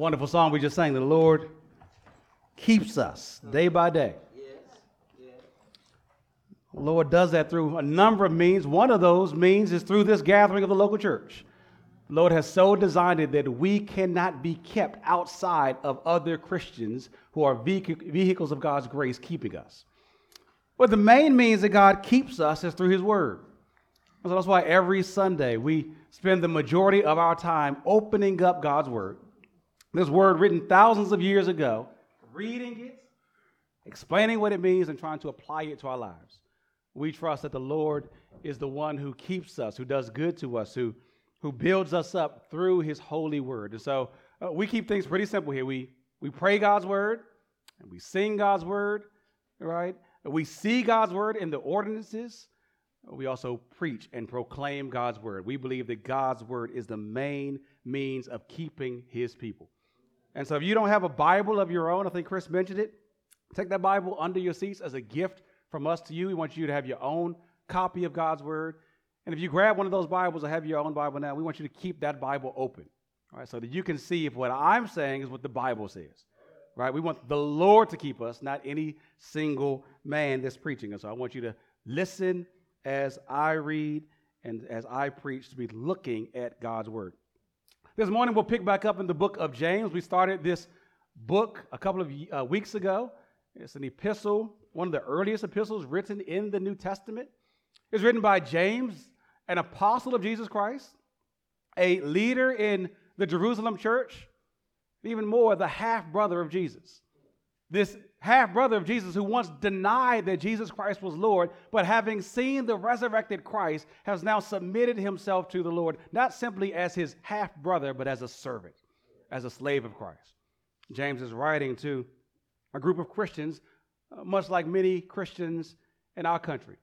Wonderful song we just sang. The Lord keeps us day by day. The Lord does that through a number of means. One of those means is through this gathering of the local church. The Lord has so designed it that we cannot be kept outside of other Christians who are vehicles of God's grace keeping us. But the main means that God keeps us is through His Word. So that's why every Sunday we spend the majority of our time opening up God's Word. This Word written thousands of years ago, reading it, explaining what it means, and trying to apply it to our lives. We trust that the Lord is the one who keeps us, who does good to us, who, who builds us up through his holy word. And so uh, we keep things pretty simple here. We, we pray God's word, and we sing God's word, right? We see God's word in the ordinances. We also preach and proclaim God's word. We believe that God's word is the main means of keeping his people. And so if you don't have a Bible of your own, I think Chris mentioned it, take that Bible under your seats as a gift from us to you. We want you to have your own copy of God's Word. And if you grab one of those Bibles or have your own Bible now, we want you to keep that Bible open, right? So that you can see if what I'm saying is what the Bible says, right? We want the Lord to keep us, not any single man that's preaching. And so I want you to listen as I read and as I preach to be looking at God's Word. This morning we'll pick back up in the book of James. We started this book a couple of uh, weeks ago. It's an epistle one of the earliest epistles written in the New Testament. It's written by James, an apostle of Jesus Christ, a leader in the Jerusalem church, even more, the half brother of Jesus. This half brother of Jesus who once denied that Jesus Christ was Lord, but having seen the resurrected Christ, has now submitted himself to the Lord, not simply as his half brother, but as a servant, as a slave of Christ. James is writing to a group of Christians uh, much like many Christians in our country,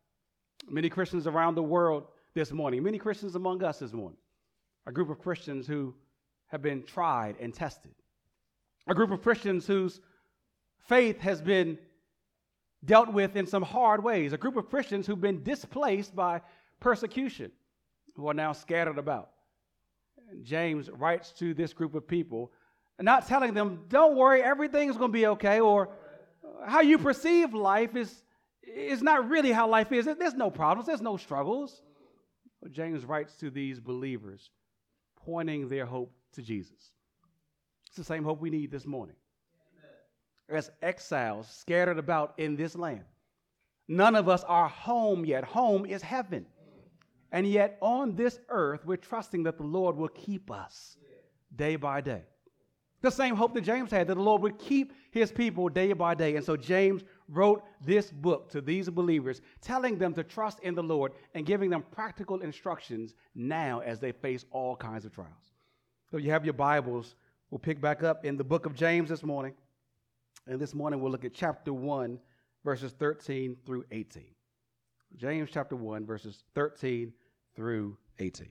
many Christians around the world this morning, many Christians among us this morning, a group of Christians who have been tried and tested, a group of Christians whose faith has been dealt with in some hard ways, a group of Christians who've been displaced by persecution, who are now scattered about. James writes to this group of people, not telling them, don't worry, everything's going to be okay, or how you perceive life is, is not really how life is. There's no problems, there's no struggles. James writes to these believers, pointing their hope to Jesus. It's the same hope we need this morning. As exiles scattered about in this land, none of us are home yet. Home is heaven. And yet, on this earth, we're trusting that the Lord will keep us day by day. The same hope that James had that the Lord would keep his people day by day. And so James wrote this book to these believers, telling them to trust in the Lord and giving them practical instructions now as they face all kinds of trials. So you have your Bibles. We'll pick back up in the book of James this morning. And this morning we'll look at chapter 1, verses 13 through 18. James chapter 1, verses 13 through 18.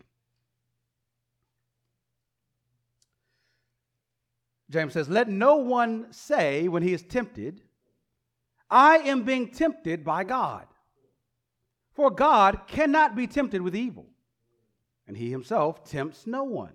James says, Let no one say when he is tempted, I am being tempted by God. For God cannot be tempted with evil, and he himself tempts no one.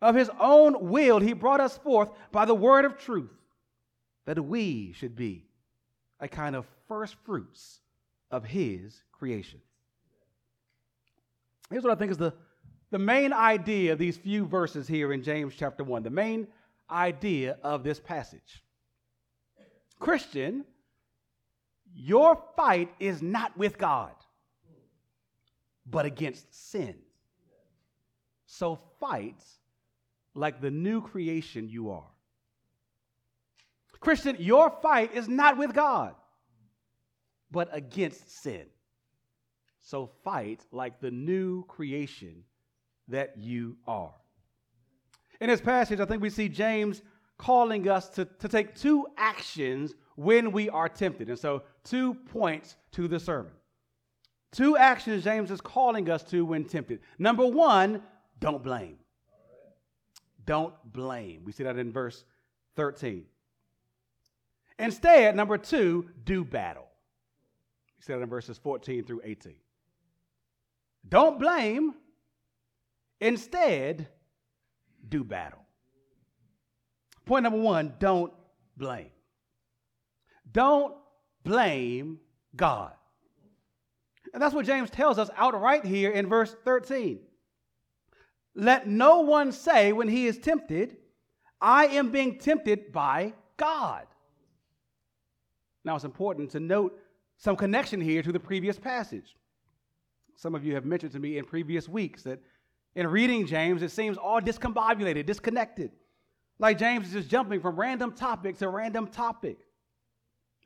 Of his own will, he brought us forth by the word of truth, that we should be a kind of first fruits of his creation. Here's what I think is the, the main idea of these few verses here in James chapter 1. The main idea of this passage. Christian, your fight is not with God, but against sin. So fight like the new creation you are. Christian, your fight is not with God, but against sin. So fight like the new creation that you are. In this passage, I think we see James calling us to, to take two actions when we are tempted. And so, two points to the sermon. Two actions James is calling us to when tempted. Number one, don't blame. Don't blame. We see that in verse 13. Instead, number two, do battle. We see that in verses 14 through 18. Don't blame. Instead, do battle. Point number one don't blame. Don't blame God. And that's what James tells us outright here in verse 13. Let no one say when he is tempted, I am being tempted by God. Now, it's important to note some connection here to the previous passage. Some of you have mentioned to me in previous weeks that in reading James, it seems all discombobulated, disconnected. Like James is just jumping from random topic to random topic.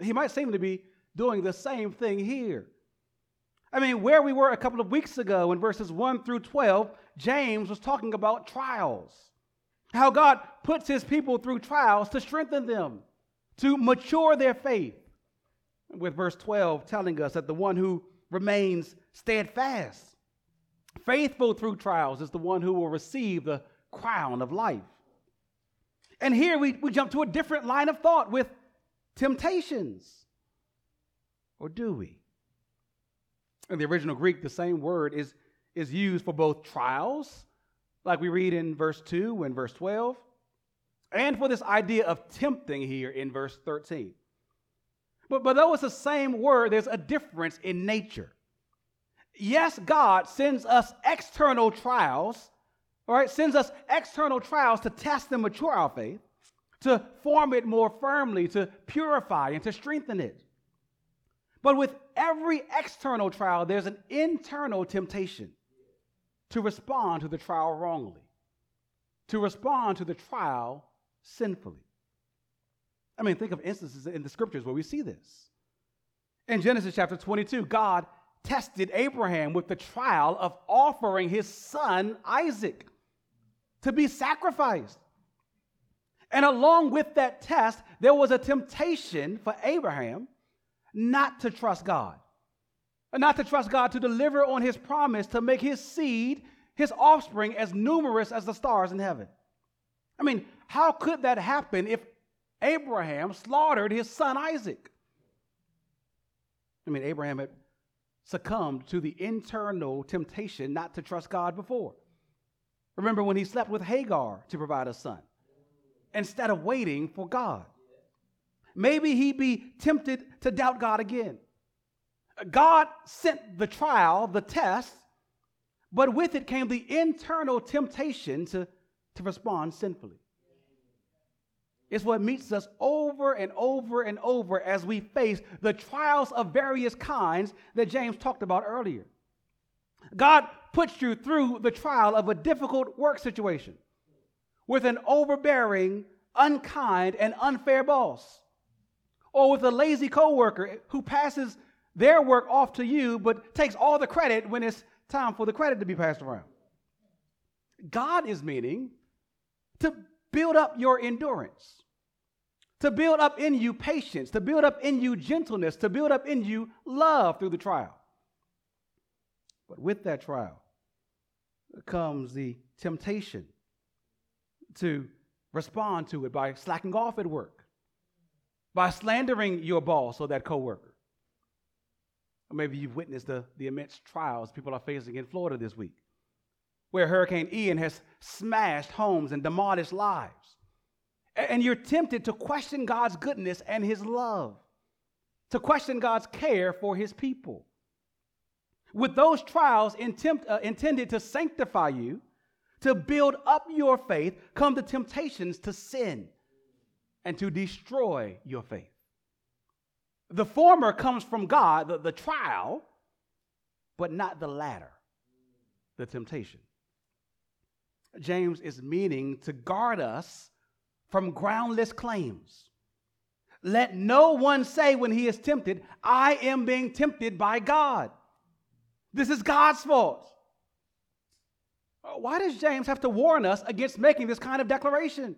He might seem to be doing the same thing here. I mean, where we were a couple of weeks ago in verses 1 through 12, James was talking about trials. How God puts his people through trials to strengthen them, to mature their faith. With verse 12 telling us that the one who remains steadfast, faithful through trials, is the one who will receive the crown of life. And here we, we jump to a different line of thought with temptations. Or do we? In the original Greek, the same word is, is used for both trials, like we read in verse 2 and verse 12, and for this idea of tempting here in verse 13. But, but though it's the same word, there's a difference in nature. Yes, God sends us external trials all right, sends us external trials to test and mature our faith, to form it more firmly, to purify and to strengthen it. But with every external trial, there's an internal temptation to respond to the trial wrongly, to respond to the trial sinfully. I mean, think of instances in the scriptures where we see this. In Genesis chapter 22, God tested Abraham with the trial of offering his son Isaac to be sacrificed. And along with that test, there was a temptation for Abraham not to trust God, not to trust God to deliver on his promise to make his seed, his offspring, as numerous as the stars in heaven. I mean, how could that happen if Abraham slaughtered his son Isaac? I mean, Abraham had succumbed to the internal temptation not to trust God before. Remember when he slept with Hagar to provide a son instead of waiting for God. Maybe he'd be tempted to doubt God again. God sent the trial, the test, but with it came the internal temptation to, to respond sinfully. It's what meets us over and over and over as we face the trials of various kinds that James talked about earlier. God puts you through the trial of a difficult work situation with an overbearing, unkind, and unfair boss, or with a lazy coworker who passes their work off to you but takes all the credit when it's time for the credit to be passed around. God is meaning to build up your endurance, to build up in you patience, to build up in you gentleness, to build up in you love through the trial. But with that trial comes the temptation to respond to it by slacking off at work, by slandering your boss or that coworker. Or maybe you've witnessed the, the immense trials people are facing in Florida this week, where Hurricane Ian has smashed homes and demolished lives. And you're tempted to question God's goodness and his love, to question God's care for his people. With those trials intent, uh, intended to sanctify you, to build up your faith, come the temptations to sin and to destroy your faith. The former comes from God, the, the trial, but not the latter, the temptation. James is meaning to guard us from groundless claims. Let no one say when he is tempted, I am being tempted by God. This is God's fault. Why does James have to warn us against making this kind of declaration?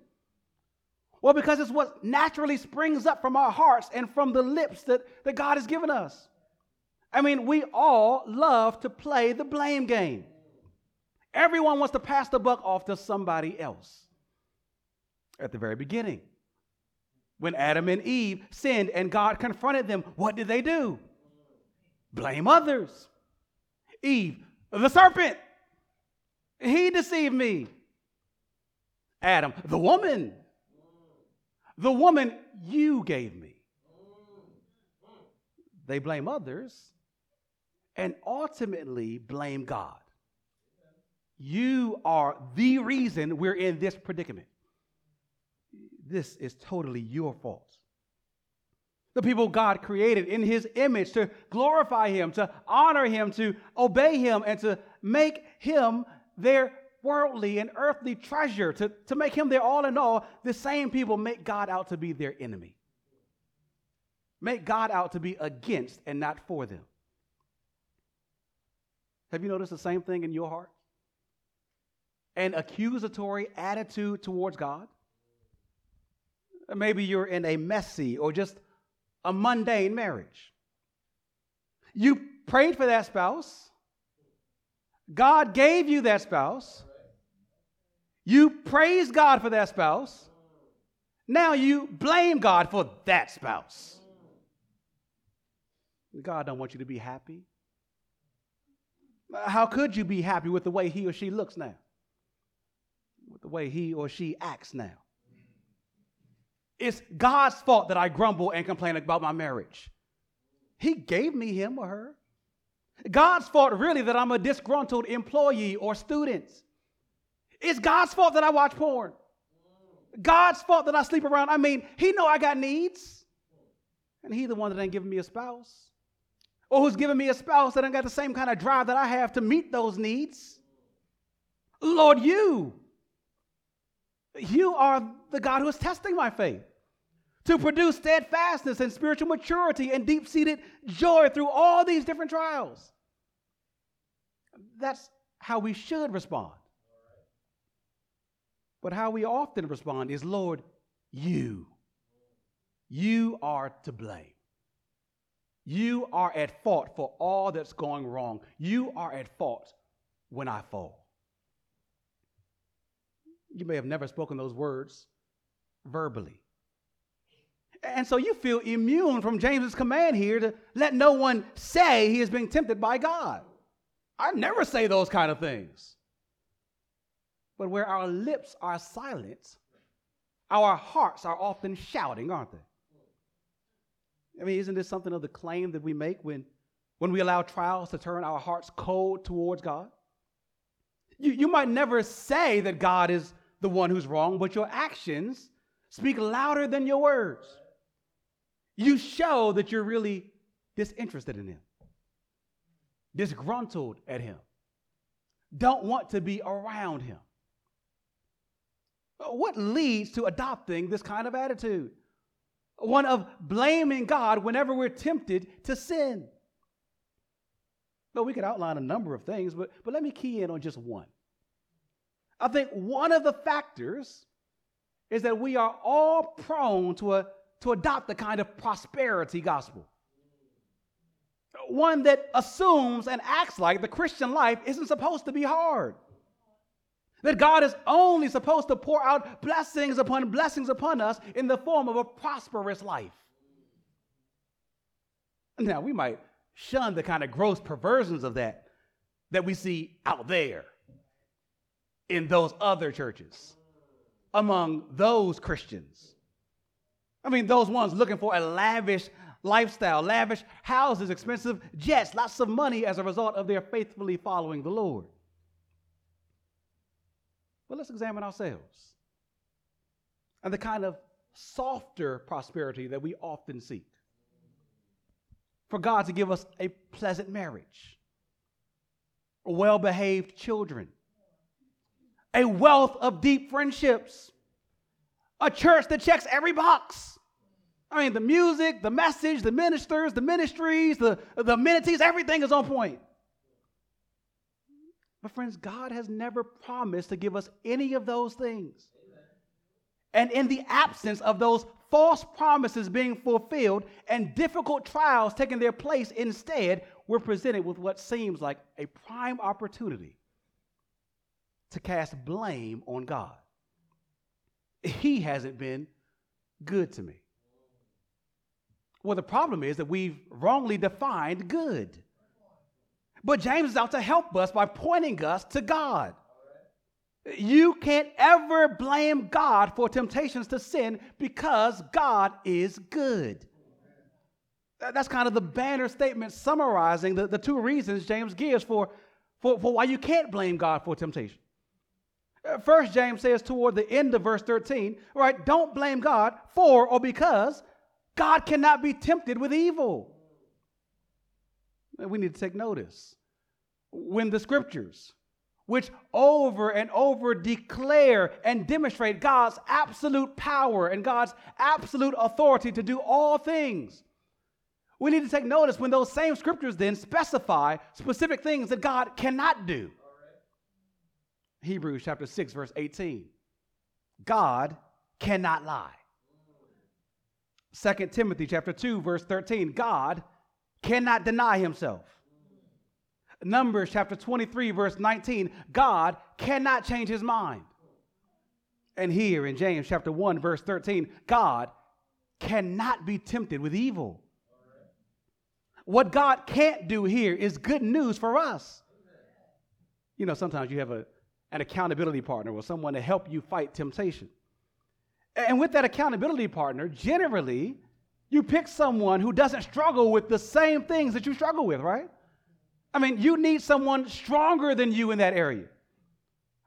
Well, because it's what naturally springs up from our hearts and from the lips that, that God has given us. I mean, we all love to play the blame game. Everyone wants to pass the buck off to somebody else. At the very beginning, when Adam and Eve sinned and God confronted them, what did they do? Blame others. Eve, the serpent, he deceived me. Adam, the woman, the woman you gave me. They blame others and ultimately blame God. You are the reason we're in this predicament. This is totally your fault. The people God created in His image to glorify Him, to honor Him, to obey Him, and to make Him their worldly and earthly treasure, to, to make Him their all in all, the same people make God out to be their enemy. Make God out to be against and not for them. Have you noticed the same thing in your heart? An accusatory attitude towards God? Maybe you're in a messy or just a mundane marriage. You prayed for that spouse. God gave you that spouse. You praise God for that spouse. Now you blame God for that spouse. God don't want you to be happy. Uh, how could you be happy with the way he or she looks now? With the way he or she acts now? It's God's fault that I grumble and complain about my marriage. He gave me him or her. God's fault, really, that I'm a disgruntled employee or student. It's God's fault that I watch porn. God's fault that I sleep around. I mean, He know I got needs, and He the one that ain't giving me a spouse or who's giving me a spouse that ain't got the same kind of drive that I have to meet those needs. Lord, you. You are the God who is testing my faith to produce steadfastness and spiritual maturity and deep seated joy through all these different trials. That's how we should respond. But how we often respond is, Lord, you. You are to blame. You are at fault for all that's going wrong. You are at fault when I fall. You may have never spoken those words verbally. And so you feel immune from James's command here to let no one say he is being tempted by God. I never say those kind of things. But where our lips are silent, our hearts are often shouting, aren't they? I mean, isn't this something of the claim that we make when, when we allow trials to turn our hearts cold towards God? You, you might never say that God is the one who's wrong, but your actions speak louder than your words. You show that you're really disinterested in Him, disgruntled at Him, don't want to be around Him. What leads to adopting this kind of attitude? one of blaming God whenever we're tempted to sin. Well, we could outline a number of things, but, but let me key in on just one. I think one of the factors is that we are all prone to, a, to adopt the kind of prosperity gospel. One that assumes and acts like the Christian life isn't supposed to be hard. That God is only supposed to pour out blessings upon blessings upon us in the form of a prosperous life. Now, we might shun the kind of gross perversions of that that we see out there in those other churches, among those Christians. I mean, those ones looking for a lavish lifestyle, lavish houses, expensive jets, lots of money as a result of their faithfully following the Lord. But let's examine ourselves and the kind of softer prosperity that we often seek. For God to give us a pleasant marriage, well behaved children, a wealth of deep friendships, a church that checks every box. I mean, the music, the message, the ministers, the ministries, the, the amenities, everything is on point. But, friends, God has never promised to give us any of those things. And in the absence of those false promises being fulfilled and difficult trials taking their place instead, we're presented with what seems like a prime opportunity to cast blame on God. He hasn't been good to me. Well, the problem is that we've wrongly defined good. But James is out to help us by pointing us to God. You can't ever blame God for temptations to sin because God is good. That's kind of the banner statement summarizing the, the two reasons James gives for, for, for why you can't blame God for temptation. Uh, first, James says toward the end of verse 13, right, don't blame God for or because God cannot be tempted with evil. We need to take notice. When the scriptures, which over and over declare and demonstrate God's absolute power and God's absolute authority to do all things, we need to take notice when those same scriptures then specify specific things that God cannot do. Hebrews chapter 6, verse 18. God cannot lie. 2 Timothy chapter 2 verse 13 God cannot deny himself. Numbers chapter 23 verse 19 God cannot change his mind. And here in James chapter 1 verse 13 God cannot be tempted with evil. What God can't do here is good news for us. You know, sometimes you have a, an accountability partner or someone to help you fight temptation. And with that accountability partner, generally, you pick someone who doesn't struggle with the same things that you struggle with, right? I mean, you need someone stronger than you in that area.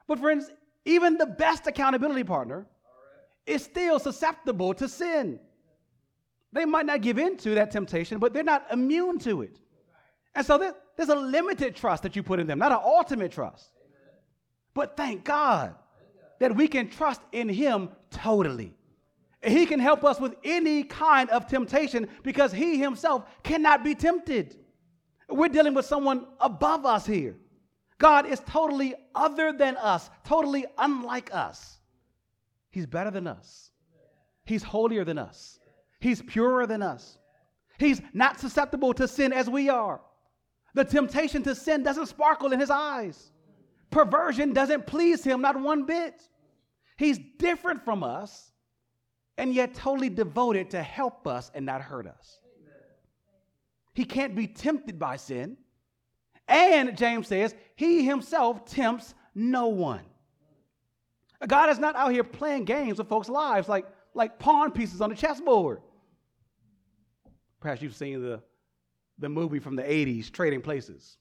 But, friends, even the best accountability partner is still susceptible to sin. They might not give in to that temptation, but they're not immune to it. And so there's a limited trust that you put in them, not an ultimate trust. But thank God that we can trust in Him totally. He can help us with any kind of temptation because He Himself cannot be tempted. We're dealing with someone above us here. God is totally other than us, totally unlike us. He's better than us, He's holier than us, He's purer than us. He's not susceptible to sin as we are. The temptation to sin doesn't sparkle in His eyes. Perversion doesn't please him, not one bit. He's different from us and yet totally devoted to help us and not hurt us. He can't be tempted by sin. And James says, he himself tempts no one. God is not out here playing games with folks' lives like, like pawn pieces on the chessboard. Perhaps you've seen the, the movie from the 80s, Trading Places,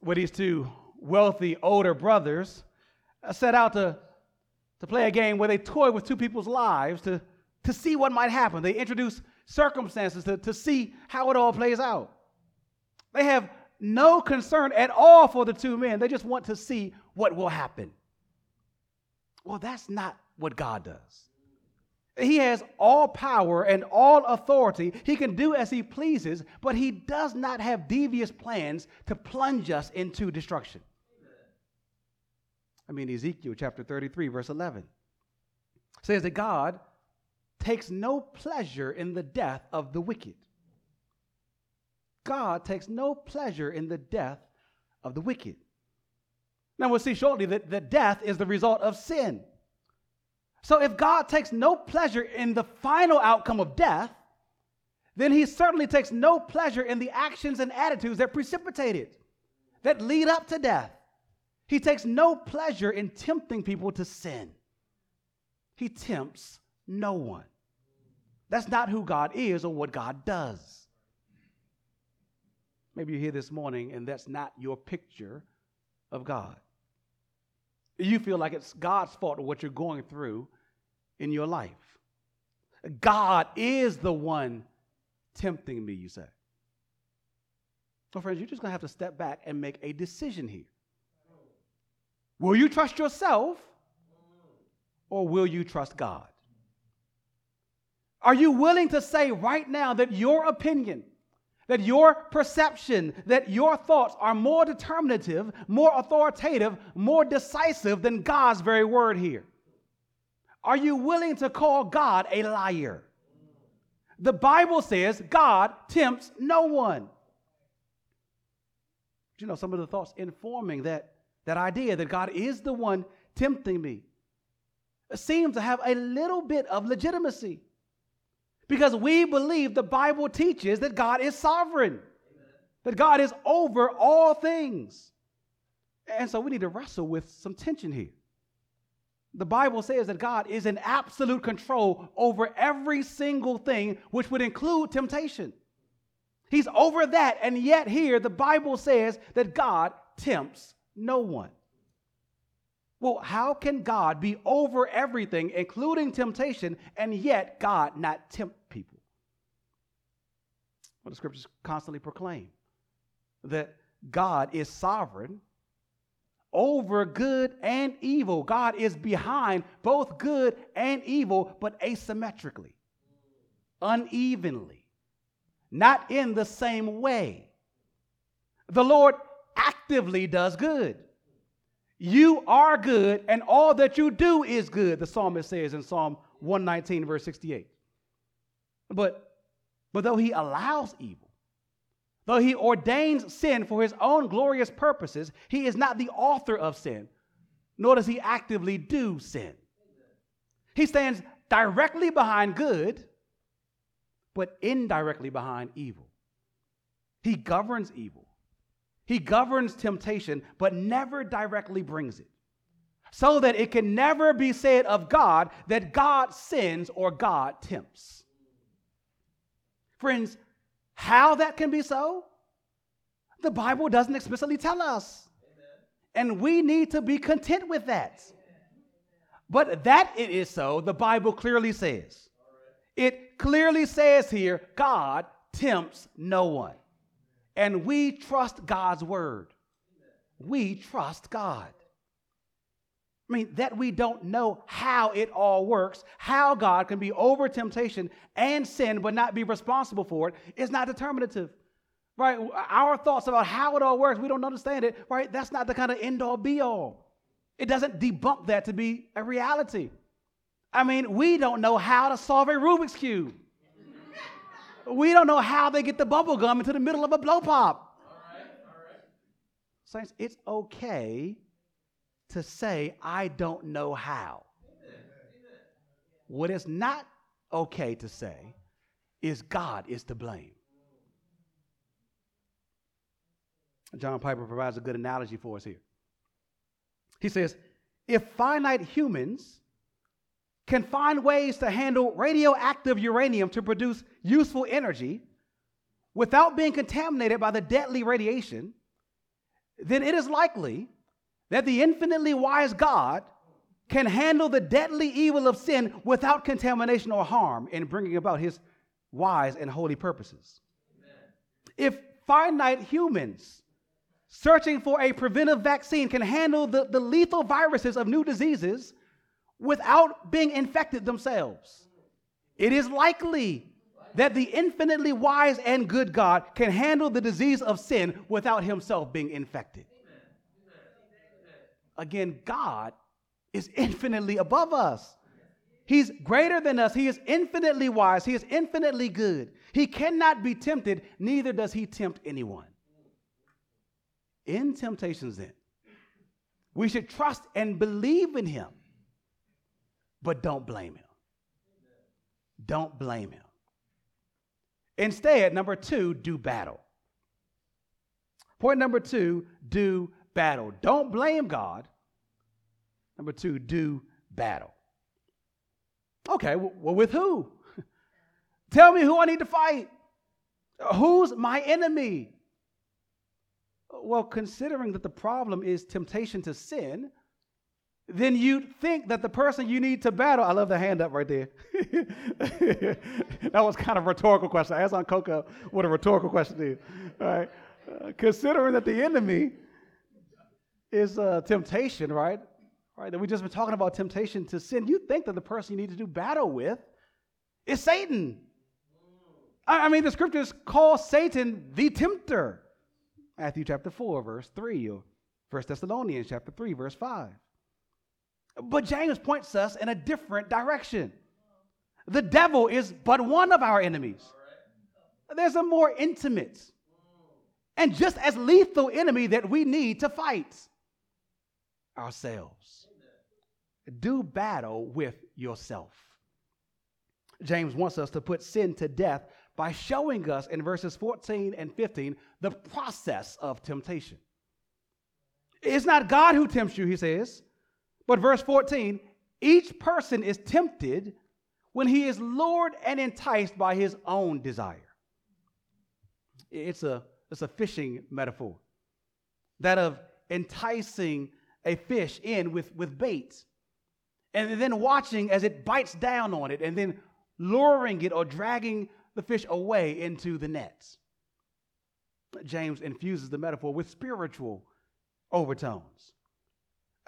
where these two wealthy older brothers set out to, to play a game where they toy with two people's lives to, to see what might happen. They introduce circumstances to, to see how it all plays out. They have no concern at all for the two men. They just want to see what will happen. Well, that's not what God does. He has all power and all authority. He can do as he pleases, but he does not have devious plans to plunge us into destruction. I mean, Ezekiel chapter 33, verse 11 says that God takes no pleasure in the death of the wicked. God takes no pleasure in the death of the wicked. Now, we'll see shortly that, that death is the result of sin. So, if God takes no pleasure in the final outcome of death, then he certainly takes no pleasure in the actions and attitudes that precipitate it, that lead up to death. He takes no pleasure in tempting people to sin. He tempts no one. That's not who God is or what God does. Maybe you're here this morning and that's not your picture of God. You feel like it's God's fault of what you're going through in your life. God is the one tempting me, you say. So, friends, you're just going to have to step back and make a decision here. Will you trust yourself or will you trust God? Are you willing to say right now that your opinion, that your perception, that your thoughts are more determinative, more authoritative, more decisive than God's very word here? Are you willing to call God a liar? The Bible says God tempts no one. Do you know, some of the thoughts informing that, that idea that God is the one tempting me seems to have a little bit of legitimacy because we believe the Bible teaches that God is sovereign, Amen. that God is over all things. And so we need to wrestle with some tension here. The Bible says that God is in absolute control over every single thing, which would include temptation. He's over that, and yet here the Bible says that God tempts no one. Well, how can God be over everything, including temptation, and yet God not tempt people? Well, the scriptures constantly proclaim that God is sovereign over good and evil. God is behind both good and evil, but asymmetrically, unevenly, not in the same way. The Lord actively does good. You are good, and all that you do is good, the psalmist says in Psalm 119, verse 68. But, but though he allows evil, though he ordains sin for his own glorious purposes, he is not the author of sin, nor does he actively do sin. He stands directly behind good, but indirectly behind evil. He governs evil. He governs temptation, but never directly brings it. So that it can never be said of God that God sins or God tempts. Friends, how that can be so, the Bible doesn't explicitly tell us. And we need to be content with that. But that it is so, the Bible clearly says. It clearly says here God tempts no one and we trust God's word. We trust God. I mean, that we don't know how it all works, how God can be over temptation and sin but not be responsible for it, is not determinative. Right? Our thoughts about how it all works, we don't understand it, right? That's not the kind of end all be all. It doesn't debunk that to be a reality. I mean, we don't know how to solve a Rubik's Cube. We don't know how they get the bubble gum into the middle of a blow pop. All right, all right. Saints, it's okay to say, I don't know how. Amen. What is not okay to say is God is to blame. John Piper provides a good analogy for us here. He says, if finite humans can find ways to handle radioactive uranium to produce useful energy without being contaminated by the deadly radiation, then it is likely that the infinitely wise God can handle the deadly evil of sin without contamination or harm in bringing about his wise and holy purposes. Amen. If finite humans searching for a preventive vaccine can handle the, the lethal viruses of new diseases without being infected themselves. It is likely that the infinitely wise and good God can handle the disease of sin without himself being infected. Again, God is infinitely above us. He's greater than us. He is infinitely wise. He is infinitely good. He cannot be tempted, neither does he tempt anyone. In temptations, then, we should trust and believe in him but don't blame him. Don't blame him. Instead, number two, do battle. Point number two, do battle. Don't blame God. Number two, do battle. Okay, well, with who? Tell me who I need to fight. Who's my enemy? Well, considering that the problem is temptation to sin, then you think that the person you need to battle, I love the hand up right there. that was kind of a rhetorical question. I asked on Coco what a rhetorical question is. Right. Uh, considering that the enemy is uh, temptation, right? Right. That we just been talking about temptation to sin. You think that the person you need to do battle with is Satan. I, I mean, the scriptures call Satan the tempter. Matthew chapter 4, verse 3, or 1 Thessalonians chapter 3, verse 5. But James points us in a different direction. The devil is but one of our enemies. There's a more intimate and just as lethal enemy that we need to fight ourselves. Do battle with yourself. James wants us to put sin to death by showing us in verses 14 and 15 the process of temptation. It's not God who tempts you, he says, but verse 14 each person is tempted when he is lured and enticed by his own desire. It's a, it's a fishing metaphor that of enticing a fish in with, with bait and then watching as it bites down on it and then luring it or dragging the fish away into the nets. James infuses the metaphor with spiritual overtones.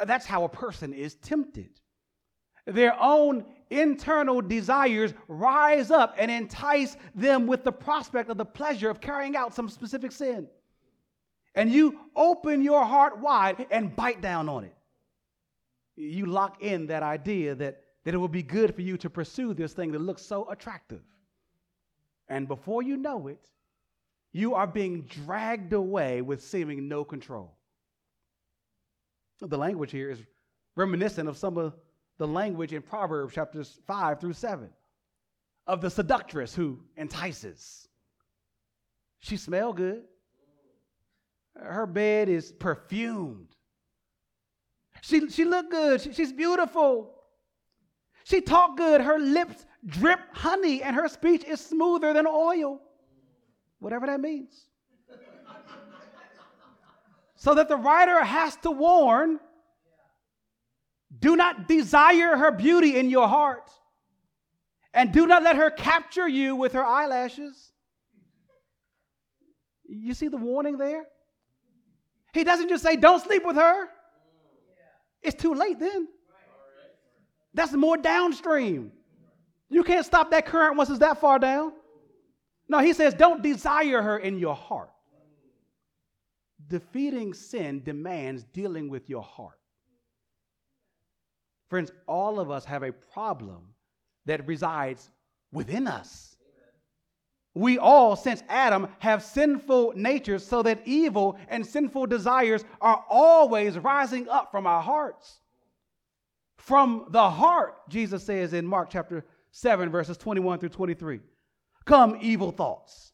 That's how a person is tempted. Their own internal desires rise up and entice them with the prospect of the pleasure of carrying out some specific sin. And you open your heart wide and bite down on it. You lock in that idea that that it will be good for you to pursue this thing that looks so attractive. And before you know it, you are being dragged away with seeming no control. The language here is reminiscent of some of the language in Proverbs chapters 5 through 7 of the seductress who entices. She smell good. Her bed is perfumed. She, she look good. She, she's beautiful. She talked good. Her lips drip honey, and her speech is smoother than oil. Whatever that means. So that the writer has to warn do not desire her beauty in your heart, and do not let her capture you with her eyelashes. You see the warning there? He doesn't just say, don't sleep with her. It's too late then. That's more downstream. You can't stop that current once it's that far down. No, he says, don't desire her in your heart. Defeating sin demands dealing with your heart. Friends, all of us have a problem that resides within us. We all, since Adam, have sinful natures, so that evil and sinful desires are always rising up from our hearts. From the heart, Jesus says in Mark chapter 7, verses 21 through 23, come evil thoughts.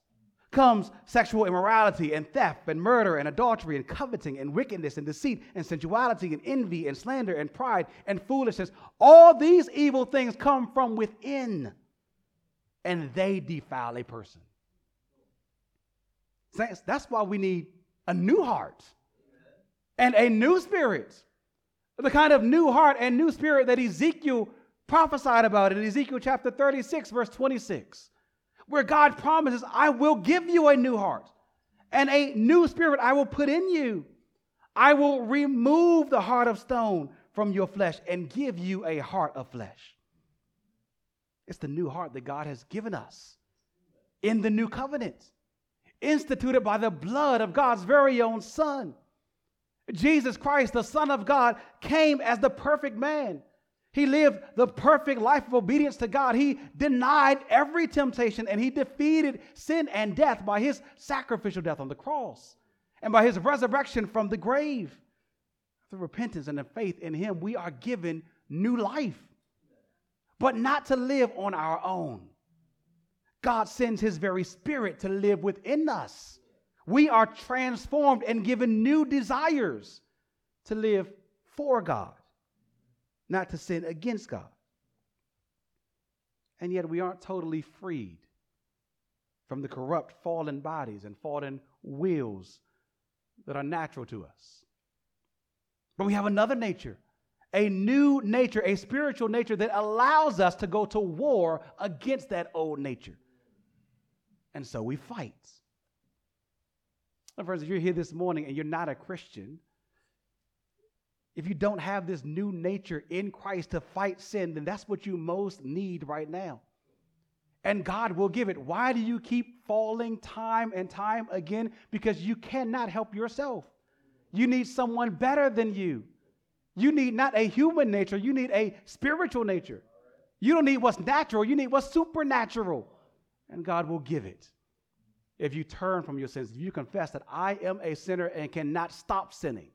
Comes sexual immorality and theft and murder and adultery and coveting and wickedness and deceit and sensuality and envy and slander and pride and foolishness. All these evil things come from within and they defile a person. That's why we need a new heart and a new spirit the kind of new heart and new spirit that Ezekiel prophesied about in Ezekiel chapter 36, verse 26, where God promises, I will give you a new heart and a new spirit I will put in you. I will remove the heart of stone from your flesh and give you a heart of flesh. It's the new heart that God has given us in the new covenant, instituted by the blood of God's very own Son. Jesus Christ, the Son of God, came as the perfect man. He lived the perfect life of obedience to God. He denied every temptation and he defeated sin and death by his sacrificial death on the cross and by his resurrection from the grave. Through repentance and the faith in him, we are given new life, but not to live on our own. God sends his very spirit to live within us we are transformed and given new desires to live for God, not to sin against God. And yet we aren't totally freed from the corrupt fallen bodies and fallen wills that are natural to us. But we have another nature, a new nature, a spiritual nature that allows us to go to war against that old nature. And so we fight. Now, friends, if you're here this morning and you're not a Christian, if you don't have this new nature in Christ to fight sin, then that's what you most need right now. And God will give it. Why do you keep falling time and time again? Because you cannot help yourself. You need someone better than you You need not a human nature, you need a spiritual nature. You don't need what's natural, you need what's supernatural. And God will give it if you turn from your sins, if you confess that I am a sinner and cannot stop sinning,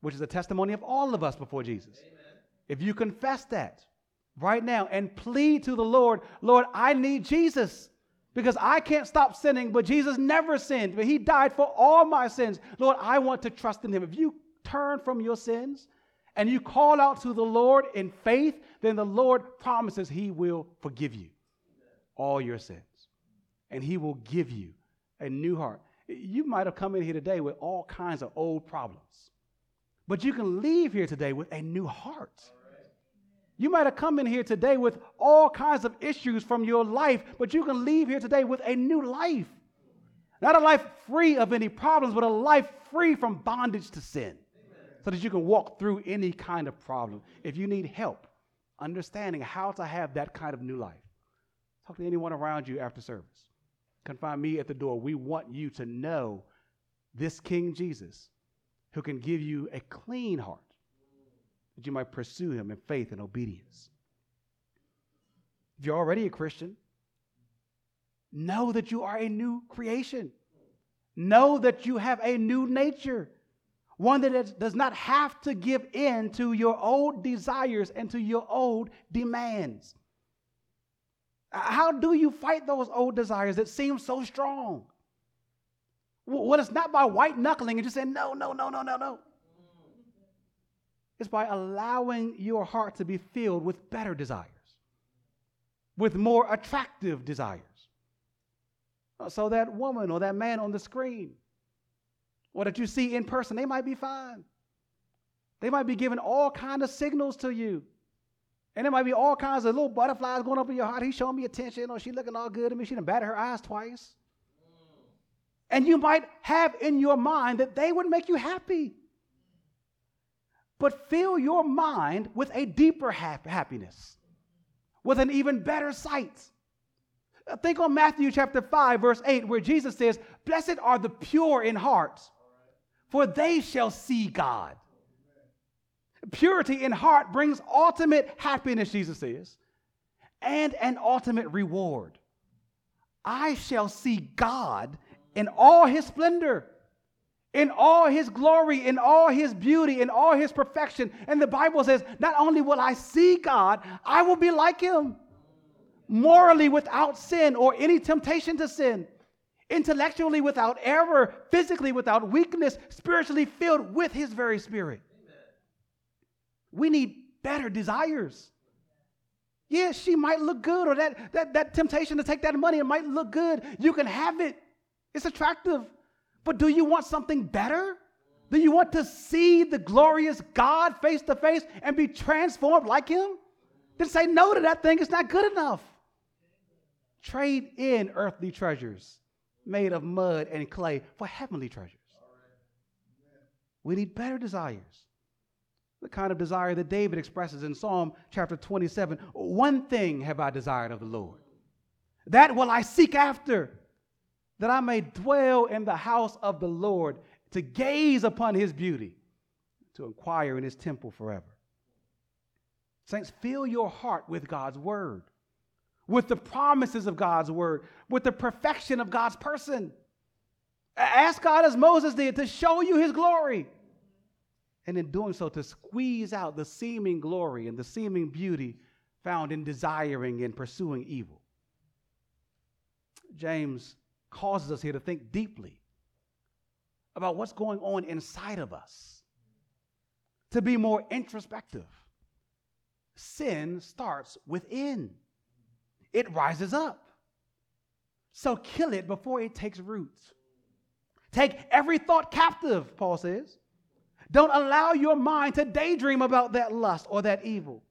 which is a testimony of all of us before Jesus. Amen. If you confess that right now and plead to the Lord, Lord, I need Jesus because I can't stop sinning, but Jesus never sinned, but He died for all my sins. Lord, I want to trust in Him. If you turn from your sins and you call out to the Lord in faith, then the Lord promises He will forgive you all your sins and He will give you a new heart. You might have come in here today with all kinds of old problems, but you can leave here today with a new heart. You might have come in here today with all kinds of issues from your life, but you can leave here today with a new life. Not a life free of any problems, but a life free from bondage to sin. So that you can walk through any kind of problem. If you need help understanding how to have that kind of new life, talk to anyone around you after service. Come find me at the door. We want you to know this King Jesus who can give you a clean heart that you might pursue him in faith and obedience. If you're already a Christian, know that you are a new creation. Know that you have a new nature, one that does not have to give in to your old desires and to your old demands. How do you fight those old desires that seem so strong? Well, it's not by white knuckling and just saying, no, no, no, no, no, no. It's by allowing your heart to be filled with better desires, with more attractive desires. Uh, so that woman or that man on the screen, or that you see in person, they might be fine. They might be giving all kind of signals to you. And there might be all kinds of little butterflies going up in your heart. He's showing me attention, or she's looking all good at me. She done batted her eyes twice. And you might have in your mind that they would make you happy. But fill your mind with a deeper happiness, with an even better sight. Uh, think on Matthew chapter 5, verse 8, where Jesus says, Blessed are the pure in heart, for they shall see God. Purity in heart brings ultimate happiness, Jesus says, and an ultimate reward. I shall see God in all his splendor, in all his glory, in all his beauty, in all his perfection. And the Bible says, not only will I see God, I will be like him, morally without sin or any temptation to sin, intellectually without error, physically without weakness, spiritually filled with his very spirit. We need better desires. Yeah, she might look good, or that, that, that temptation to take that money, it might look good. You can have it, it's attractive. But do you want something better? Do you want to see the glorious God face to face and be transformed like Him? Then say no to that thing, it's not good enough. Trade in earthly treasures made of mud and clay for heavenly treasures. We need better desires the kind of desire that David expresses in Psalm chapter 27. One thing have I desired of the Lord, that will I seek after, that I may dwell in the house of the Lord, to gaze upon his beauty, to inquire in his temple forever. Saints, fill your heart with God's word, with the promises of God's word, with the perfection of God's person. Ask God as Moses did to show you his glory and in doing so to squeeze out the seeming glory and the seeming beauty found in desiring and pursuing evil. James causes us here to think deeply about what's going on inside of us, to be more introspective. Sin starts within, it rises up. So kill it before it takes root. Take every thought captive, Paul says, don't allow your mind to daydream about that lust or that evil.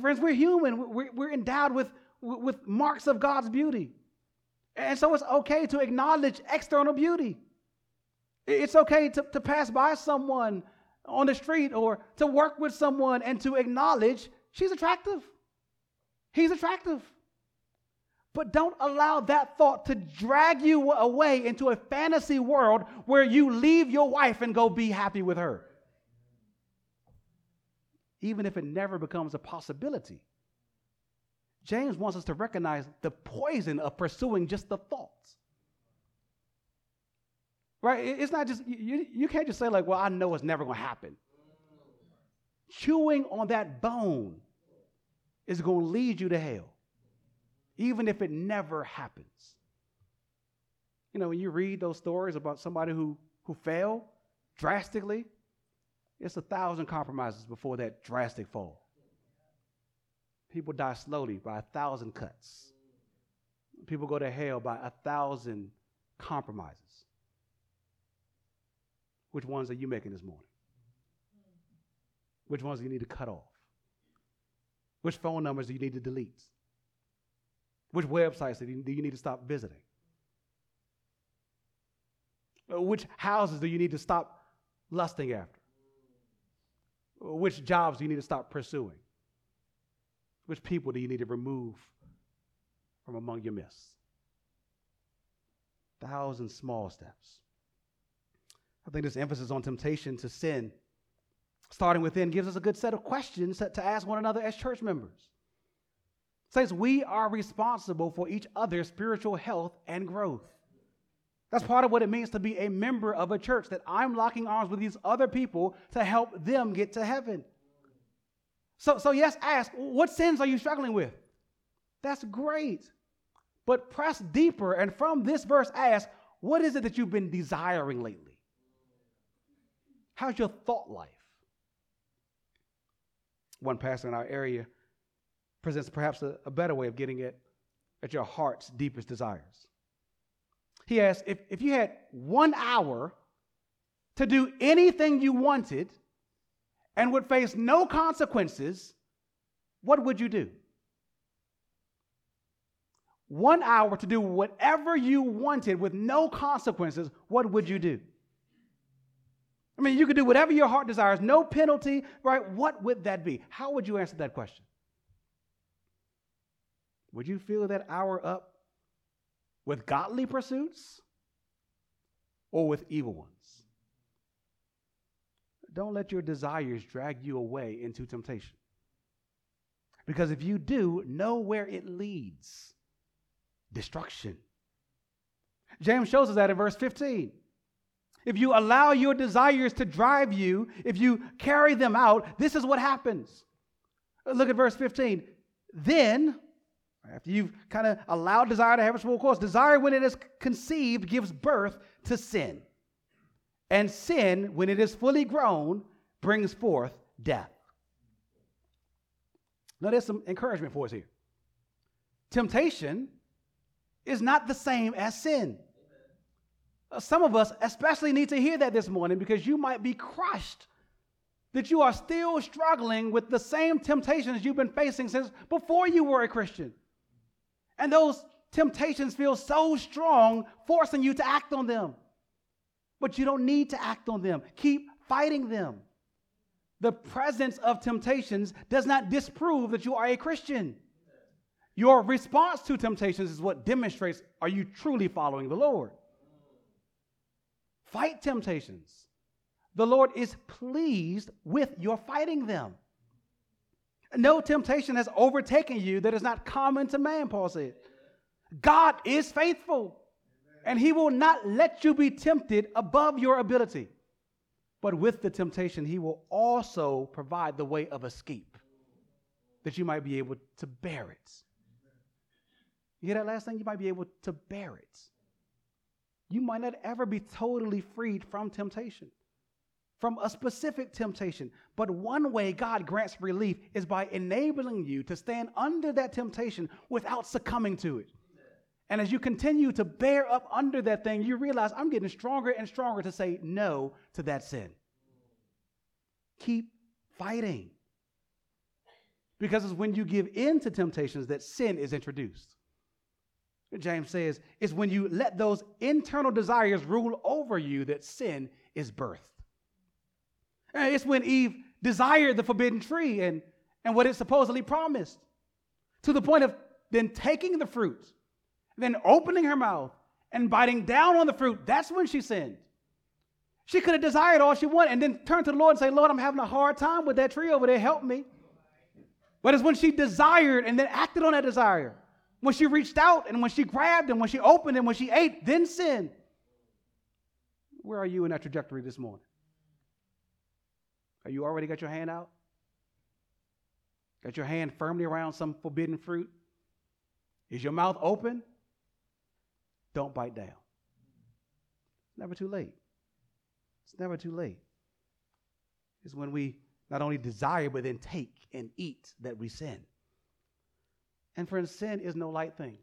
Friends, we're human. We're, endowed with, with marks of God's beauty. And so it's okay to acknowledge external beauty. It's okay to, to pass by someone on the street or to work with someone and to acknowledge she's attractive. He's attractive. But don't allow that thought to drag you away into a fantasy world where you leave your wife and go be happy with her. even if it never becomes a possibility. James wants us to recognize the poison of pursuing just the thoughts. Right? It's not just, you, you can't just say, like, well, I know it's never going to happen. Chewing on that bone is going to lead you to hell, even if it never happens. You know, when you read those stories about somebody who, who fell drastically, it's a thousand compromises before that drastic fall. People die slowly by a thousand cuts. People go to hell by a thousand compromises. Which ones are you making this morning? Which ones do you need to cut off? Which phone numbers do you need to delete? Which websites do you need to stop visiting? Which houses do you need to stop lusting after? Which jobs do you need to stop pursuing? Which people do you need to remove from among your midst? Thousand small steps. I think this emphasis on temptation to sin, starting within, gives us a good set of questions to ask one another as church members. Says we are responsible for each other's spiritual health and growth. That's part of what it means to be a member of a church, that I'm locking arms with these other people to help them get to heaven. So, so yes, ask, what sins are you struggling with? That's great. But press deeper and from this verse ask, what is it that you've been desiring lately? How's your thought life? One pastor in our area presents perhaps a, a better way of getting it at your heart's deepest desires. He asks, if, if you had one hour to do anything you wanted, and would face no consequences, what would you do? One hour to do whatever you wanted with no consequences, what would you do? I mean, you could do whatever your heart desires, no penalty, right? What would that be? How would you answer that question? Would you fill that hour up with godly pursuits or with evil ones? Don't let your desires drag you away into temptation. Because if you do, know where it leads destruction. James shows us that in verse 15. If you allow your desires to drive you, if you carry them out, this is what happens. Look at verse 15. Then, after you've kind of allowed desire to have its full course, desire, when it is conceived, gives birth to sin. And sin, when it is fully grown, brings forth death. Now, there's some encouragement for us here. Temptation is not the same as sin. Uh, some of us especially need to hear that this morning because you might be crushed that you are still struggling with the same temptations you've been facing since before you were a Christian. And those temptations feel so strong, forcing you to act on them but you don't need to act on them. Keep fighting them. The presence of temptations does not disprove that you are a Christian. Your response to temptations is what demonstrates are you truly following the Lord? Fight temptations. The Lord is pleased with your fighting them. No temptation has overtaken you that is not common to man, Paul said. God is faithful and he will not let you be tempted above your ability. But with the temptation, he will also provide the way of escape that you might be able to bear it. You hear that last thing? You might be able to bear it. You might not ever be totally freed from temptation, from a specific temptation. But one way God grants relief is by enabling you to stand under that temptation without succumbing to it. And as you continue to bear up under that thing, you realize I'm getting stronger and stronger to say no to that sin. Keep fighting. Because it's when you give in to temptations that sin is introduced. James says it's when you let those internal desires rule over you that sin is birthed. And it's when Eve desired the forbidden tree and, and what it supposedly promised, to the point of then taking the fruit then opening her mouth and biting down on the fruit, that's when she sinned. She could have desired all she wanted and then turn to the Lord and say, Lord, I'm having a hard time with that tree over there. Help me. But it's when she desired and then acted on that desire. When she reached out and when she grabbed and when she opened and when she ate, then sin. Where are you in that trajectory this morning? Are you already got your hand out? Got your hand firmly around some forbidden fruit? Is your mouth open? Don't bite down. It's never too late. It's never too late. It's when we not only desire, but then take and eat that we sin. And friends, sin is no light thing.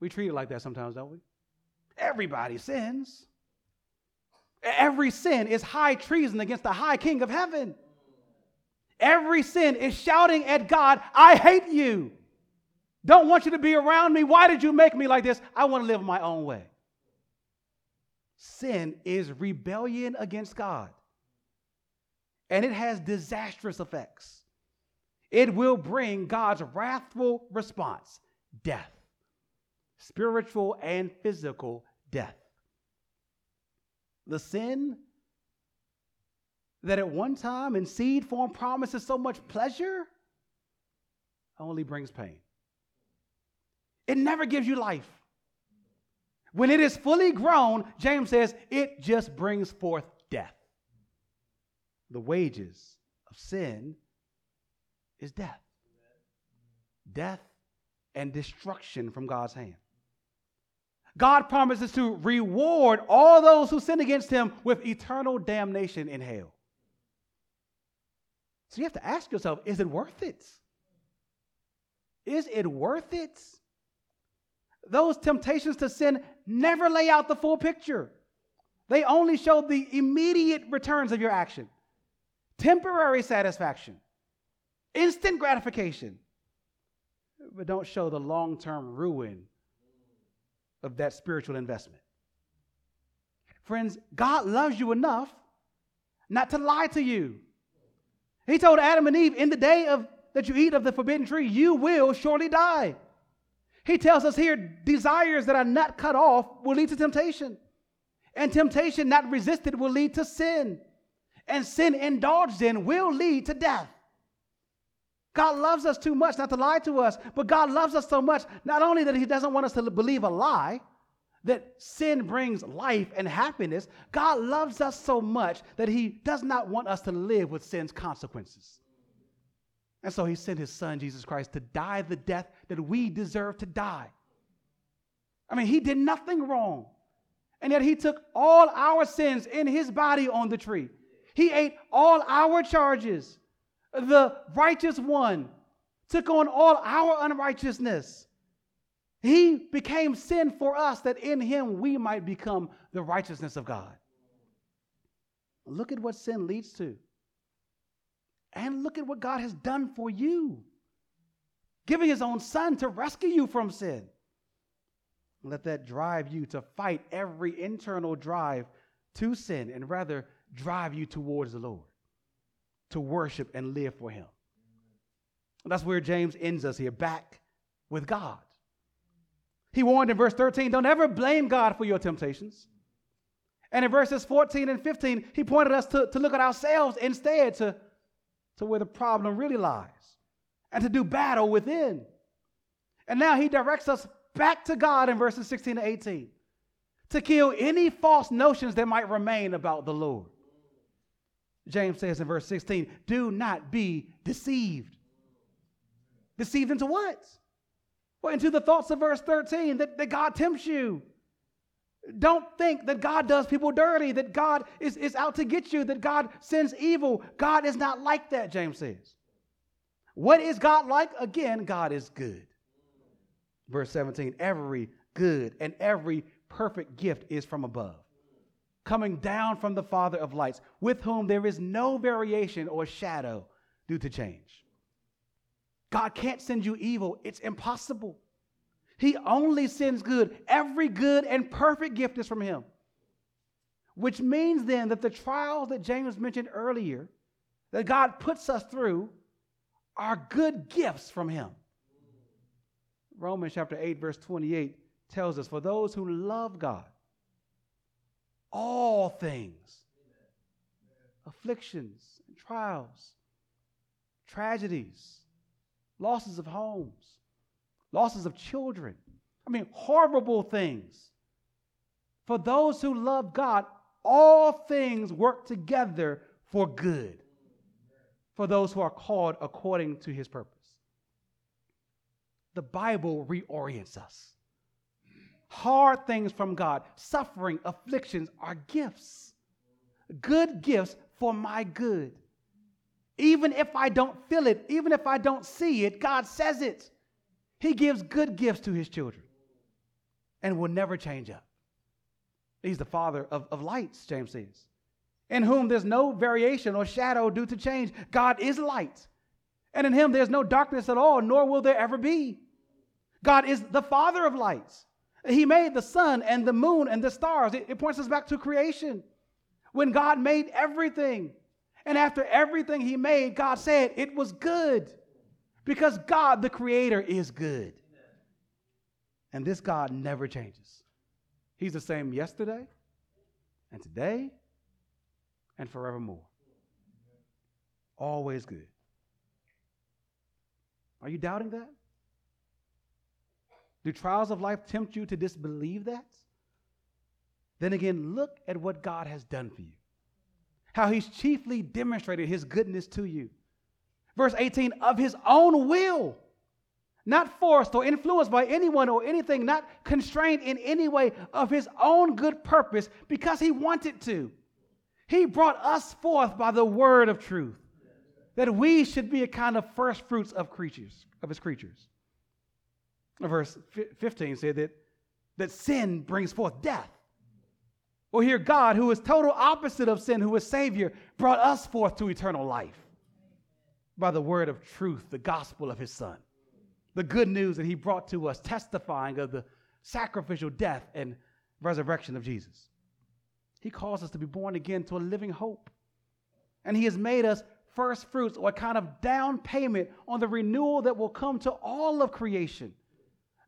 We treat it like that sometimes, don't we? Everybody sins. Every sin is high treason against the high king of heaven. Every sin is shouting at God, I hate you. Don't want you to be around me. Why did you make me like this? I want to live my own way. Sin is rebellion against God, and it has disastrous effects. It will bring God's wrathful response death, spiritual and physical death. The sin that at one time in seed form promises so much pleasure only brings pain. It never gives you life. When it is fully grown, James says, it just brings forth death. The wages of sin is death. Death and destruction from God's hand. God promises to reward all those who sin against him with eternal damnation in hell. So you have to ask yourself is it worth it? Is it worth it? Those temptations to sin never lay out the full picture. They only show the immediate returns of your action, temporary satisfaction, instant gratification, but don't show the long term ruin of that spiritual investment. Friends, God loves you enough not to lie to you. He told Adam and Eve, in the day of that you eat of the forbidden tree, you will surely die. He tells us here, desires that are not cut off will lead to temptation. And temptation not resisted will lead to sin. And sin indulged in will lead to death. God loves us too much not to lie to us, but God loves us so much, not only that He doesn't want us to believe a lie, that sin brings life and happiness, God loves us so much that He does not want us to live with sin's consequences. And so He sent His Son, Jesus Christ, to die the death that we deserve to die. I mean, He did nothing wrong. And yet He took all our sins in His body on the tree. He ate all our charges the righteous one, took on all our unrighteousness. He became sin for us that in him we might become the righteousness of God. Look at what sin leads to. And look at what God has done for you, giving his own son to rescue you from sin. Let that drive you to fight every internal drive to sin and rather drive you towards the Lord to worship and live for Him. That's where James ends us here, back with God. He warned in verse 13 don't ever blame God for your temptations. And in verses 14 and 15, he pointed us to, to look at ourselves instead to, to where the problem really lies and to do battle within. And now he directs us back to God in verses 16 to 18 to kill any false notions that might remain about the Lord. James says in verse 16, do not be deceived. Deceived into what? Well, into the thoughts of verse 13 that, that God tempts you. Don't think that God does people dirty, that God is, is out to get you, that God sends evil. God is not like that, James says. What is God like? Again, God is good. Verse 17 every good and every perfect gift is from above coming down from the Father of lights, with whom there is no variation or shadow due to change. God can't send you evil, it's impossible. He only sends good. Every good and perfect gift is from Him. Which means then that the trials that James mentioned earlier, that God puts us through, are good gifts from Him. Romans chapter 8, verse 28 tells us, For those who love God, all things afflictions and trials, tragedies, losses of homes, losses of children. I mean, horrible things. For those who love God, all things work together for good for those who are called according to his purpose. The Bible reorients us. Hard things from God, suffering, afflictions are gifts, good gifts for my good. Even if I don't feel it, even if I don't see it, God says it. He gives good gifts to his children and will never change up. He's the father of, of lights, James says, in whom there's no variation or shadow due to change. God is light. And in him there's no darkness at all, nor will there ever be. God is the father of lights. He made the sun and the moon and the stars. It, it points us back to creation. When God made everything, and after everything he made, God said it was good because God, the creator, is good. And this God never changes. He's the same yesterday and today and forevermore. Always good. Are you doubting that? Do trials of life tempt you to disbelieve that? Then again, look at what God has done for you. How he's chiefly demonstrated his goodness to you. Verse 18, of his own will, not forced or influenced by anyone or anything, not constrained in any way, of his own good purpose because he wanted to. He brought us forth by the word of truth, that we should be a kind of first fruits of creatures, of his creatures. Verse 15 said that, that sin brings forth death. Well, here, God, who is total opposite of sin, who is Savior, brought us forth to eternal life by the word of truth, the gospel of His Son. The good news that He brought to us, testifying of the sacrificial death and resurrection of Jesus. He calls us to be born again to a living hope. And He has made us first fruits or a kind of down payment on the renewal that will come to all of creation.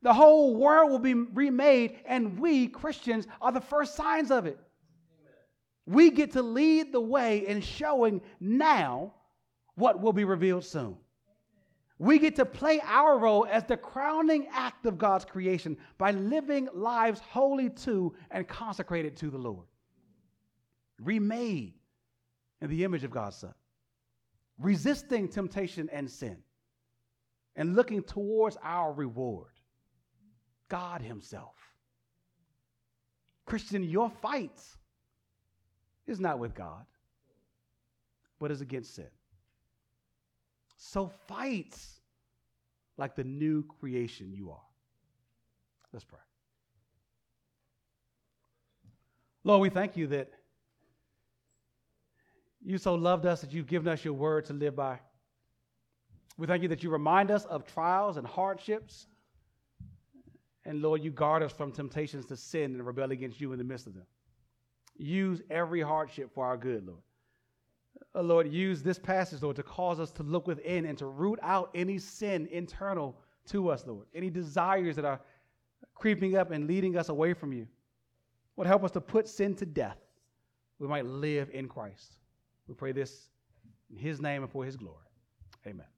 The whole world will be remade, and we, Christians, are the first signs of it. We get to lead the way in showing now what will be revealed soon. We get to play our role as the crowning act of God's creation by living lives holy to and consecrated to the Lord. Remade in the image of God's Son, resisting temptation and sin, and looking towards our reward. God Himself. Christian, your fight is not with God, but is against sin. So fight like the new creation you are. Let's pray. Lord, we thank you that you so loved us that you've given us your word to live by. We thank you that you remind us of trials and hardships and Lord, you guard us from temptations to sin and rebel against you in the midst of them. Use every hardship for our good, Lord. Uh, Lord, use this passage, Lord, to cause us to look within and to root out any sin internal to us, Lord. Any desires that are creeping up and leading us away from you. Lord, help us to put sin to death. We might live in Christ. We pray this in his name and for his glory. Amen.